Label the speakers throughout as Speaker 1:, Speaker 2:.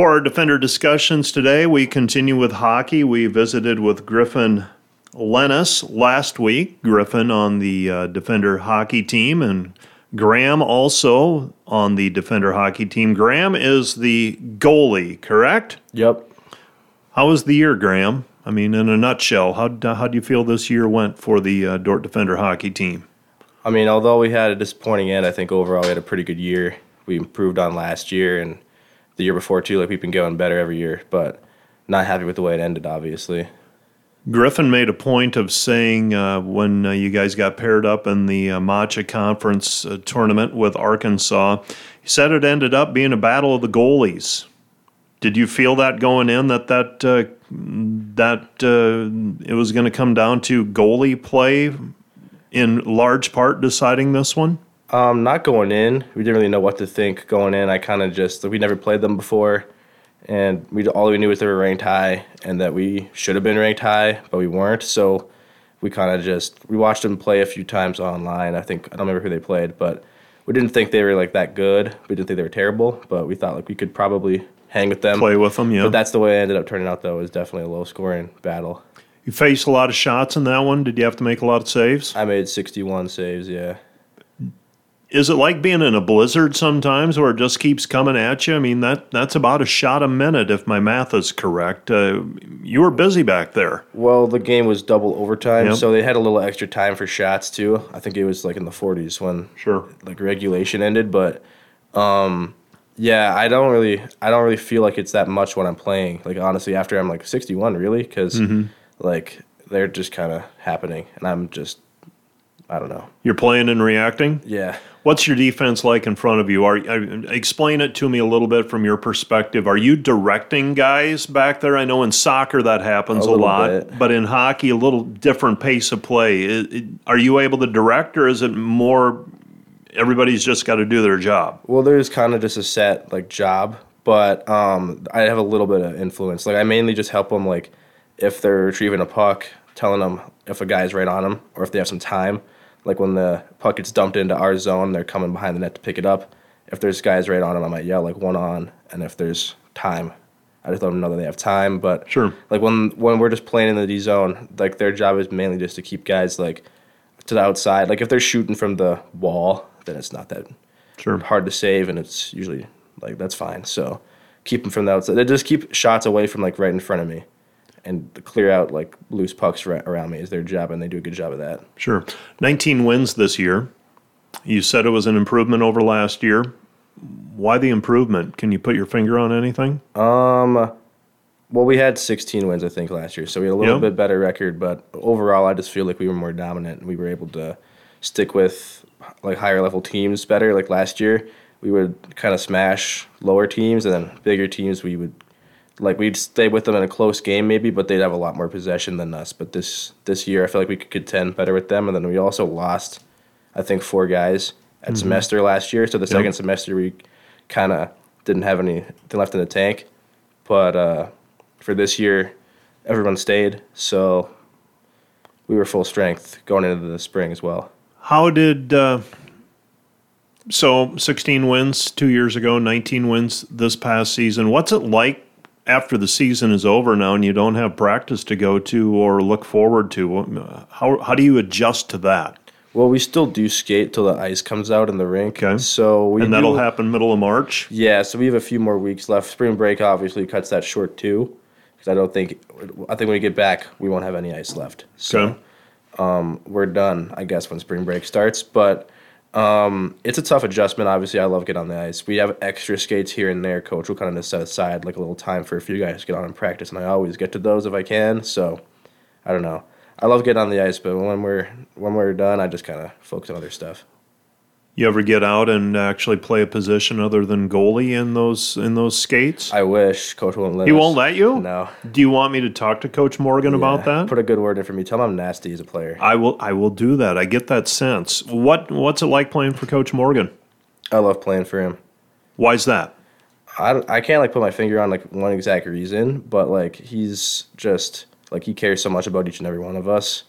Speaker 1: For our defender discussions today, we continue with hockey. We visited with Griffin Lennis last week, Griffin on the uh, defender hockey team, and Graeme also on the defender hockey team. Graeme is the goalie, correct?
Speaker 2: Yep.
Speaker 1: How was the year, Graeme? I mean, in a nutshell, how, how do you feel this year went for the uh, Dordt defender hockey team?
Speaker 2: I mean, although we had a disappointing end, I think overall we had a pretty good year. We improved on last year and the year before too. Like we've been going better every year, but not happy with the way it ended, obviously.
Speaker 1: Griffin made a point of saying uh, when uh, you guys got paired up in the uh, MACHA Conference uh, tournament with Arkansas, he said it ended up being a battle of the goalies. Did you feel that going in that that uh, that uh, it was going to come down to goalie play in large part deciding this one?
Speaker 2: Um, not going in. We didn't really know what to think going in. I kind of just we never played them before, and we all we knew was they were ranked high and that we should have been ranked high, but we weren't. So we kind of just we watched them play a few times online. I think I don't remember who they played, but we didn't think they were like that good. We didn't think they were terrible, but we thought like we could probably hang with them,
Speaker 1: play with them. Yeah,
Speaker 2: but that's the way it ended up turning out. Though it was definitely a low scoring battle.
Speaker 1: You faced a lot of shots in that one. Did you have to make a lot of saves?
Speaker 2: I made sixty one saves. Yeah
Speaker 1: is it like being in a blizzard sometimes where it just keeps coming at you? I mean, that that's about a shot a minute if my math is correct. Uh, you were busy back there.
Speaker 2: Well, the game was double overtime, yep. so they had a little extra time for shots too. I think it was like in the 40s when
Speaker 1: sure
Speaker 2: like regulation ended, but um, yeah, I don't really I don't really feel like it's that much when I'm playing. Like honestly, after I'm like 61, really, because mm-hmm. like they're just kind of happening, and I'm just I don't know.
Speaker 1: You're playing and reacting.
Speaker 2: Yeah.
Speaker 1: What's your defense like in front of you? Are, explain it to me a little bit from your perspective. Are you directing guys back there? I know in soccer that happens a, a lot, bit. but in hockey, a little different pace of play. It, it, are you able to direct, or is it more everybody's just got to do their job?
Speaker 2: Well, there's kind of just a set like job, but um, I have a little bit of influence. Like I mainly just help them like if they're retrieving a puck, telling them if a guy's right on them or if they have some time like when the puck gets dumped into our zone, they're coming behind the net to pick it up. If there's guys right on them, I might yell like one on, and if there's time, I just let them know that they have time. But
Speaker 1: sure,
Speaker 2: like when when we're just playing in the D zone, like their job is mainly just to keep guys like to the outside. Like if they're shooting from the wall, then it's not that
Speaker 1: sure
Speaker 2: hard to save, and it's usually like that's fine. So keep them from the outside. They just keep shots away from like right in front of me and clear out like loose pucks around me is their job, and they do a good job of that.
Speaker 1: Sure. 19 wins this year. You said it was an improvement over last year. Why the improvement? Can you put your finger on anything?
Speaker 2: Um, well, we had 16 wins, I think, last year, so we had a little yep. bit better record. But overall, I just feel like we were more dominant, and we were able to stick with like higher level teams better. Like last year, we would kind of smash lower teams, and then bigger teams we would like we'd stay with them in a close game maybe, but they'd have a lot more possession than us. But this this year, I feel like we could contend better with them, and then we also lost, I think, four guys at mm-hmm. semester last year. So the yep. second semester we kind of didn't have anything left in the tank, but uh, for this year, everyone stayed, so we were full strength going into the spring as well.
Speaker 1: How did uh, so 16 wins two years ago, 19 wins this past season? What's it like after the season is over now and you don't have practice to go to or look forward to, how, how do you adjust to that?
Speaker 2: Well, we still do skate till the ice comes out in the rink.
Speaker 1: Okay.
Speaker 2: So we
Speaker 1: and that'll do, happen middle of March.
Speaker 2: Yeah, so we have a few more weeks left. Spring break obviously cuts that short too, because I don't think I think when we get back we won't have any ice left. So okay. um, we're done, I guess, when spring break starts. But um, it's a tough adjustment. Obviously, I love getting on the ice. We have extra skates here and there. Coach will kind of set aside like a little time for a few guys to get on and practice, and I always get to those if I can. So, I don't know. I love getting on the ice, but when we're when we're done, I just kind of focus on other stuff.
Speaker 1: You ever get out and actually play a position other than goalie in those in those skates?
Speaker 2: I wish Coach won't let.
Speaker 1: He
Speaker 2: us.
Speaker 1: won't let you.
Speaker 2: No.
Speaker 1: Do you want me to talk to Coach Morgan yeah, about that?
Speaker 2: Put a good word in for me. Tell him I'm nasty as a player.
Speaker 1: I will. I will do that. I get that sense. What What's it like playing for Coach Morgan?
Speaker 2: I love playing for him.
Speaker 1: Why's that?
Speaker 2: I, I can't like put my finger on like one exact reason, but like he's just like he cares so much about each and every one of us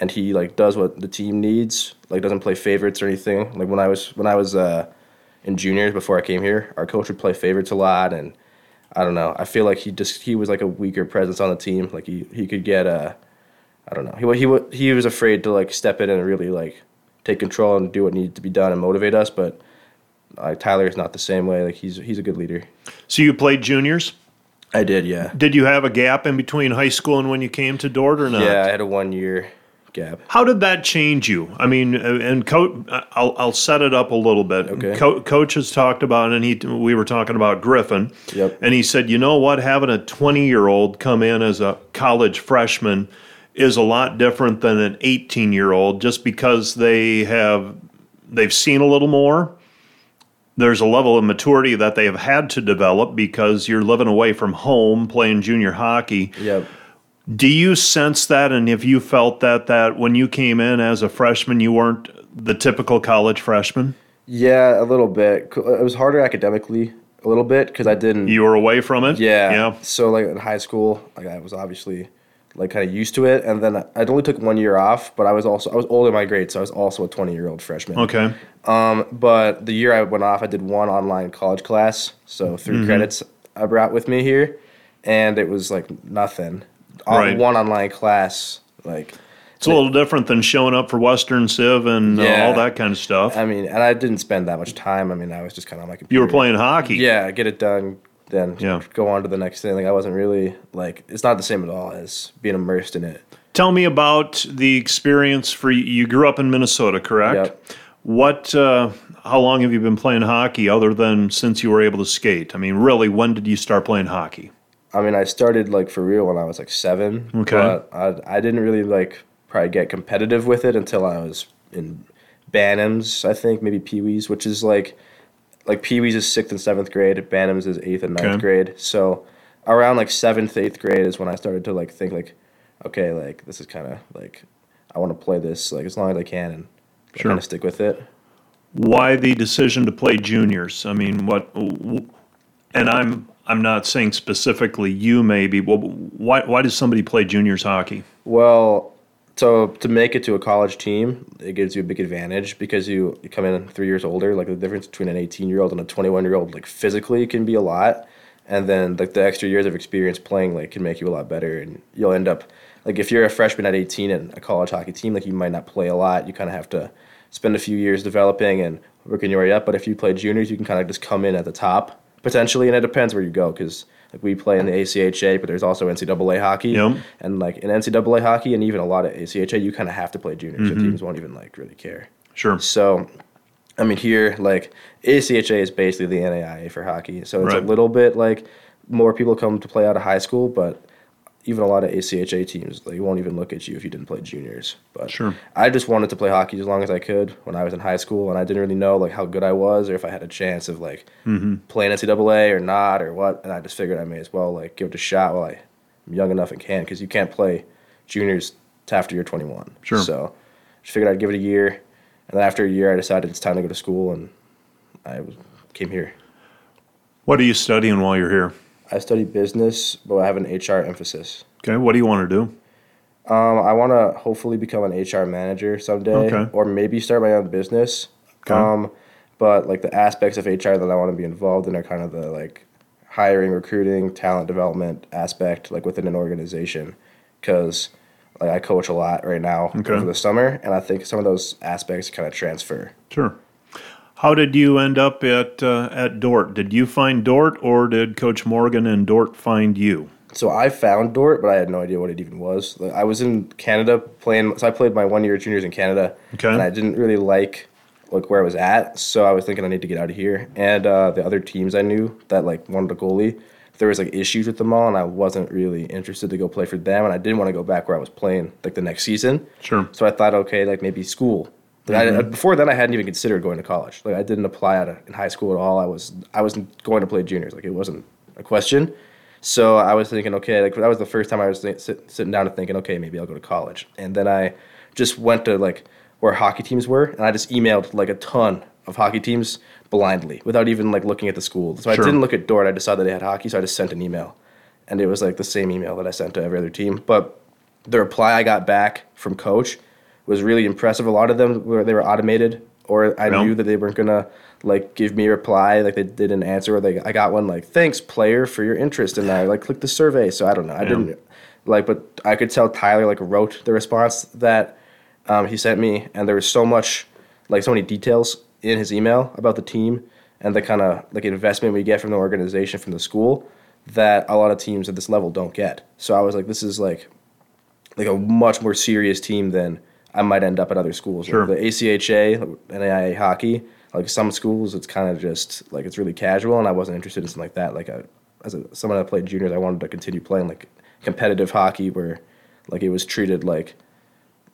Speaker 2: and he like does what the team needs. Like doesn't play favorites or anything. Like when I was when I was uh, in juniors before I came here, our coach would play favorites a lot, and I don't know. I feel like he just he was like a weaker presence on the team. Like he he could get a, I don't know. He he he was afraid to like step in and really like take control and do what needed to be done and motivate us. But like Tyler is not the same way. Like he's he's a good leader.
Speaker 1: So you played juniors.
Speaker 2: I did, yeah.
Speaker 1: Did you have a gap in between high school and when you came to Dordt or not?
Speaker 2: Yeah, I had a one year gap.
Speaker 1: How did that change you? I mean, uh, and coach, I'll, I'll set it up a little bit.
Speaker 2: Okay.
Speaker 1: Co- coach has talked about, and he we were talking about Griffin.
Speaker 2: Yep.
Speaker 1: And he said, you know what, having a 20 year old come in as a college freshman is a lot different than an 18 year old, just because they have they've seen a little more there's a level of maturity that they have had to develop because you're living away from home playing junior hockey.
Speaker 2: Yep.
Speaker 1: Do you sense that and if you felt that that when you came in as a freshman you weren't the typical college freshman?
Speaker 2: Yeah, a little bit. It was harder academically a little bit because I didn't.
Speaker 1: You were away from it.
Speaker 2: Yeah.
Speaker 1: Yeah.
Speaker 2: So like in high school, like I was obviously like kind of used to it, and then I only took one year off, but I was also I was older in my grade, so I was also a twenty year old freshman.
Speaker 1: Okay.
Speaker 2: Um, but the year I went off, I did one online college class, so 3
Speaker 1: Mm-hmm.
Speaker 2: credits I brought with me here, and it was like nothing. On
Speaker 1: Right.
Speaker 2: One online class, like
Speaker 1: It's a little different than showing up for Western Civ and uh, all that kind of stuff.
Speaker 2: I mean, and I didn't spend that much time. I mean, I was just kind of computer.
Speaker 1: you were playing hockey.
Speaker 2: Yeah, get it done, then
Speaker 1: Yeah.
Speaker 2: go on to the next thing. Like I wasn't really like it's not the same at all as being immersed in it.
Speaker 1: Tell me about the experience for you. You grew up in Minnesota, correct?
Speaker 2: Yep.
Speaker 1: What? Uh, how long have you been playing hockey, other than since you were able to skate? I mean, really, when did you start playing hockey?
Speaker 2: I mean, I started like for real when I was like seven.
Speaker 1: Okay.
Speaker 2: But I I didn't really like probably get competitive with it until I was in Bantams, I think maybe Pee Wees, which is like like Pee Wees is sixth and seventh grade, Bantams is eighth and ninth
Speaker 1: Okay.
Speaker 2: grade. So around like seventh, eighth grade is when I started to like think like, okay, like this is kind of like I want to play this like as long as I can and
Speaker 1: Sure.
Speaker 2: kind of stick with it.
Speaker 1: Why the decision to play juniors? I mean, what? And I'm I'm not saying specifically you, maybe. Well, why why does somebody play juniors hockey?
Speaker 2: Well, so to make it to a college team, it gives you a big advantage because you, you come in three years older. Like the difference between an 18 year old and a 21 year old, like physically, can be a lot. And then like the extra years of experience playing, like can make you a lot better. And you'll end up like if you're a freshman at 18 in a college hockey team, like you might not play a lot. You kind of have to spend a few years developing and working your way up. But if you play juniors, you can kind of just come in at the top potentially, and it depends where you go because like we play in the ACHA, but there's also NCAA hockey.
Speaker 1: Yep.
Speaker 2: And like in NCAA hockey and even a lot of ACHA, you kind of have to play juniors. Your mm-hmm. teams won't even like really care.
Speaker 1: Sure.
Speaker 2: So, I mean, here like ACHA is basically the NAIA for hockey. So it's
Speaker 1: Right.
Speaker 2: a little bit like more people come to play out of high school, but even a lot of ACHA teams they won't even look at you if you didn't play juniors. But
Speaker 1: Sure.
Speaker 2: I just wanted to play hockey as long as I could when I was in high school, and I didn't really know like how good I was or if I had a chance of like mm-hmm. playing NCAA or not or what. And I just figured I may as well like give it a shot while I'm young enough and can because you can't play juniors after you're 21.
Speaker 1: Sure.
Speaker 2: So just figured I'd give it a year, and then after a year, I decided it's time to go to school, and I was, came here.
Speaker 1: What are you studying while you're here?
Speaker 2: I study business, but I have an HR emphasis.
Speaker 1: Okay. What do you want to do?
Speaker 2: Um, I want to hopefully become an HR manager someday,
Speaker 1: Okay.
Speaker 2: or maybe start my own business.
Speaker 1: Okay.
Speaker 2: Um, but like the aspects of HR that I want to be involved in are kind of the like hiring, recruiting, talent development aspect, like within an organization, because like I coach a lot right now
Speaker 1: Okay.
Speaker 2: over the summer, and I think some of those aspects kind of transfer.
Speaker 1: Sure. How did you end up at uh, at Dordt? Did you find Dordt, or did Coach Morgan and Dordt find you?
Speaker 2: So I found Dordt, but I had no idea what it even was. I was in Canada playing, so I played my one year juniors in Canada,
Speaker 1: Okay.
Speaker 2: and I didn't really like like where I was at. So I was thinking I need to get out of here. And uh, the other teams I knew that like wanted a goalie, there was like issues with them all, and I wasn't really interested to go play for them, and I didn't want to go back where I was playing like the next season.
Speaker 1: Sure.
Speaker 2: So I thought, okay, like maybe school. Like, I, mm-hmm. before then, I hadn't even considered going to college. Like I didn't apply out in high school at all. I was I wasn't going to play juniors. Like it wasn't a question. So I was thinking, okay, like that was the first time I was thi- sit, sitting down and thinking, okay, maybe I'll go to college. And then I just went to like where hockey teams were, and I just emailed like a ton of hockey teams blindly without even like looking at the school. So
Speaker 1: Sure.
Speaker 2: I didn't look at Dordt. I just saw that they had hockey, so I just sent an email, and it was like the same email that I sent to every other team. But the reply I got back from coach was really impressive. A lot of them were they were automated or I knew that they weren't gonna like give me a reply, like they didn't answer, or they I got one like thanks player for your interest, and I like clicked the survey. So I don't know, I didn't like, but I could tell Tyler like wrote the response that um, he sent me, and there was so much like so many details in his email about the team and the kind of like investment we get from the organization from the school that a lot of teams at this level don't get. So I was like, this is like like a much more serious team than I might end up at other schools.
Speaker 1: Sure.
Speaker 2: Like the ACHA, NAIA hockey, like some schools, it's kind of just like it's really casual, and I wasn't interested in something like that. Like I, as a, someone that played juniors, I wanted to continue playing like competitive hockey where like it was treated like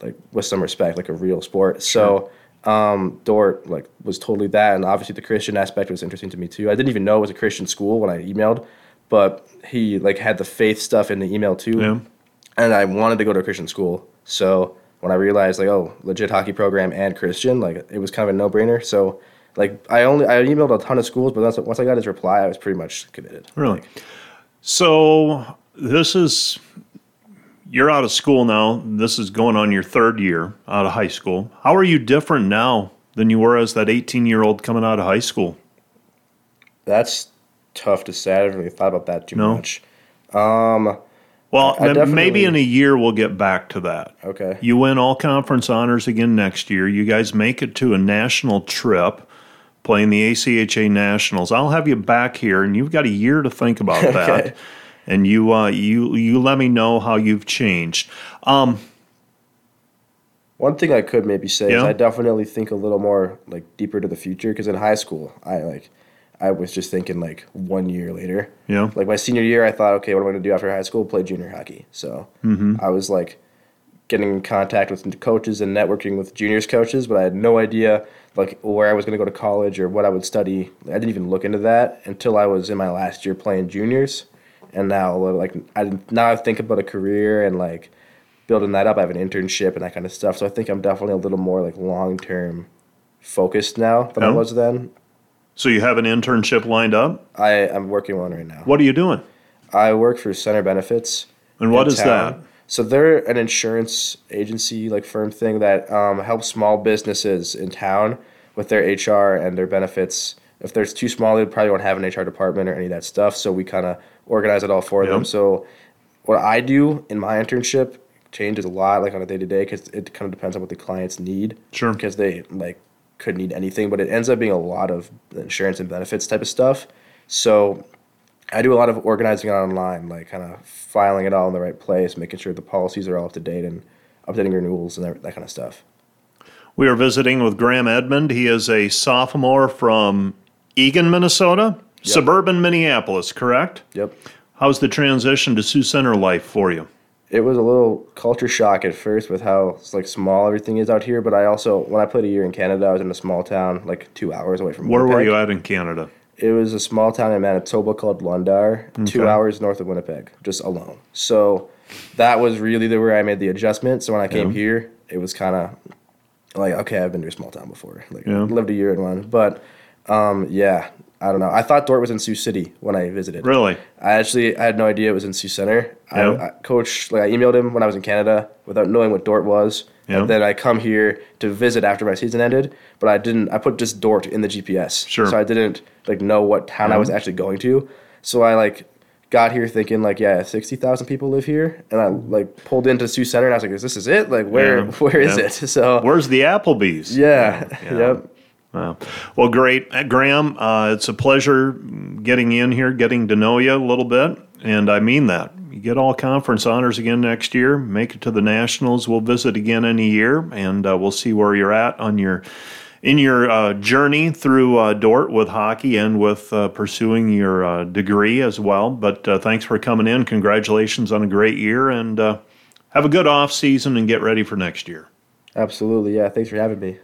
Speaker 2: like with some respect, like a real sport. Sure. So um, Dordt like was totally that, and obviously the Christian aspect was interesting to me too. I didn't even know it was a Christian school when I emailed, but he like had the faith stuff in the email too,
Speaker 1: Yeah.
Speaker 2: and I wanted to go to a Christian school. So when I realized like oh legit hockey program and Christian, like it was kind of a no brainer. So like I only I emailed a ton of schools, but once once I got his reply, I was pretty much committed.
Speaker 1: Really?
Speaker 2: Like,
Speaker 1: So this is you're out of school now. This is going on your third year out of high school. How are you different now than you were as that 18 year old coming out of high school?
Speaker 2: that's tough to say. I haven't really thought about that too
Speaker 1: No?
Speaker 2: much. Um,
Speaker 1: Well,
Speaker 2: I
Speaker 1: maybe in a year we'll get back to that.
Speaker 2: okay.
Speaker 1: You win all conference honors again next year. You guys make it to a national trip playing the ACHA Nationals. I'll have you back here, and you've got a year to think about that.
Speaker 2: Okay.
Speaker 1: And you, uh, you, you let me know how you've changed. Um,
Speaker 2: One thing I could maybe say is I definitely think a little more like deeper to the future because in high school I like I was just thinking like one year later.
Speaker 1: Yeah.
Speaker 2: Like my senior year, I thought, okay, what am I going to do after high school? Play junior hockey. So
Speaker 1: Mm-hmm.
Speaker 2: I was like getting in contact with coaches and networking with juniors coaches, but I had no idea like where I was going to go to college or what I would study. I didn't even look into that until I was in my last year playing juniors, and now like I now I think about a career and like building that up. I have an internship and that kind of stuff. So I think I'm definitely a little more like long term focused now than I was then.
Speaker 1: So you have an internship lined up.
Speaker 2: I am working one right now.
Speaker 1: What are you doing?
Speaker 2: I work for Center Benefits.
Speaker 1: And what is
Speaker 2: town.
Speaker 1: that?
Speaker 2: So they're an insurance agency, like firm thing that um, helps small businesses in town with their HR and their benefits. If there's too small, they probably won't have an HR department or any of that stuff. So we kind of organize it all for
Speaker 1: Yeah.
Speaker 2: them. So what I do in my internship changes a lot, like on a day to day, because it kind of depends on what the clients need.
Speaker 1: Sure.
Speaker 2: Because they like could need anything, but it ends up being a lot of insurance and benefits type of stuff. So I do a lot of organizing it online, like kind of filing it all in the right place, making sure the policies are all up to date and updating renewals and that, that kind of stuff.
Speaker 1: We are visiting with Graeme Edmund. He is a sophomore from Eagan, Minnesota, suburban Minneapolis, correct?
Speaker 2: Yep.
Speaker 1: How's the transition to Sioux Center life for you?
Speaker 2: It was a little culture shock at first with how like small everything is out here, but I also when I played a year in Canada, I was in a small town like two hours away from.
Speaker 1: Where were you at in Canada?
Speaker 2: It was a small town in Manitoba called Lundar, two hours north of Winnipeg, just alone. So that was really the where I made the adjustment. So when I came
Speaker 1: Yeah.
Speaker 2: here, it was kind of like okay, I've been to a small town before, like
Speaker 1: Yeah.
Speaker 2: lived a year in one, but um, yeah, I don't know. I thought Dordt was in Sioux City when I visited.
Speaker 1: Really?
Speaker 2: I actually I had no idea it was in Sioux Center.
Speaker 1: Yeah.
Speaker 2: I, I coach like I emailed him when I was in Canada without knowing what Dordt was.
Speaker 1: Yeah.
Speaker 2: And then I come here to visit after my season ended, but I didn't I put just Dordt in the GPS.
Speaker 1: Sure.
Speaker 2: So I didn't like know what town I mm-hmm. was actually going to. So I like got here thinking like yeah, 60,000 people live here and I like pulled into Sioux Center and I was like is this is it? Like where
Speaker 1: Yeah.
Speaker 2: where is it? So
Speaker 1: Where's the Applebee's?
Speaker 2: yeah.
Speaker 1: Yeah.
Speaker 2: Yep.
Speaker 1: Wow. Well, great. Uh, Graeme, uh, it's a pleasure getting in here, getting to know you a little bit. And I mean that. You get all conference honors again next year, make it to the Nationals. We'll visit again in a year, and uh, we'll see where you're at on your in your uh, journey through uh, Dordt with hockey and with uh, pursuing your degree as well. But thanks for coming in. Congratulations on a great year, and have a good off season and get ready for next year.
Speaker 2: Absolutely. Yeah, thanks for having me.